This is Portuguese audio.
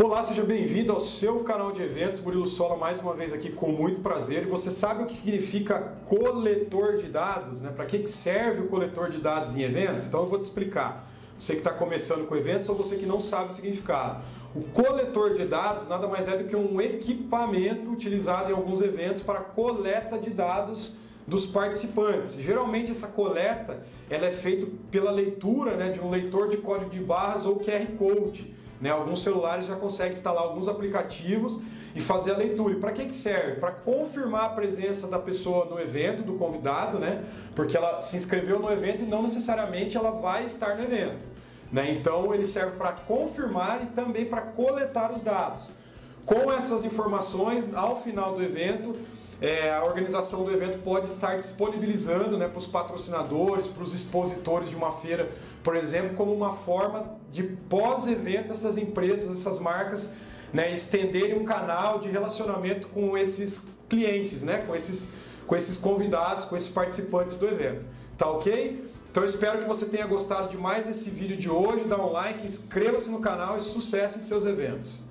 Olá, seja bem-vindo ao seu canal de eventos. Murilo Sola mais uma vez aqui com muito prazer. E você sabe o que significa coletor de dados? Né? Para que serve o coletor de dados em eventos? Então eu vou te explicar. Você que está começando com eventos ou você que não sabe o significado. O coletor de dados nada mais é do que um equipamento utilizado em alguns eventos para coleta de dados dos participantes. Geralmente essa coleta ela é feita pela leitura né, de um leitor de código de barras ou QR Code. Né? Alguns celulares já conseguem instalar alguns aplicativos e fazer a leitura. E para que, que serve? Para confirmar a presença da pessoa no evento, do convidado, né? porque ela se inscreveu no evento e não necessariamente ela vai estar no evento. Né? Então ele serve para confirmar e também para coletar os dados. Com essas informações, ao final do evento, é, a organização do evento pode estar disponibilizando né, para os patrocinadores, para os expositores de uma feira, por exemplo, como uma forma de pós-evento essas empresas, essas marcas né, estenderem um canal de relacionamento com esses clientes, né, com, esses, com esses convidados, com esses participantes do evento. Tá ok? Então espero que você tenha gostado de mais esse vídeo de hoje. Dá um like, inscreva-se no canal e sucesso em seus eventos.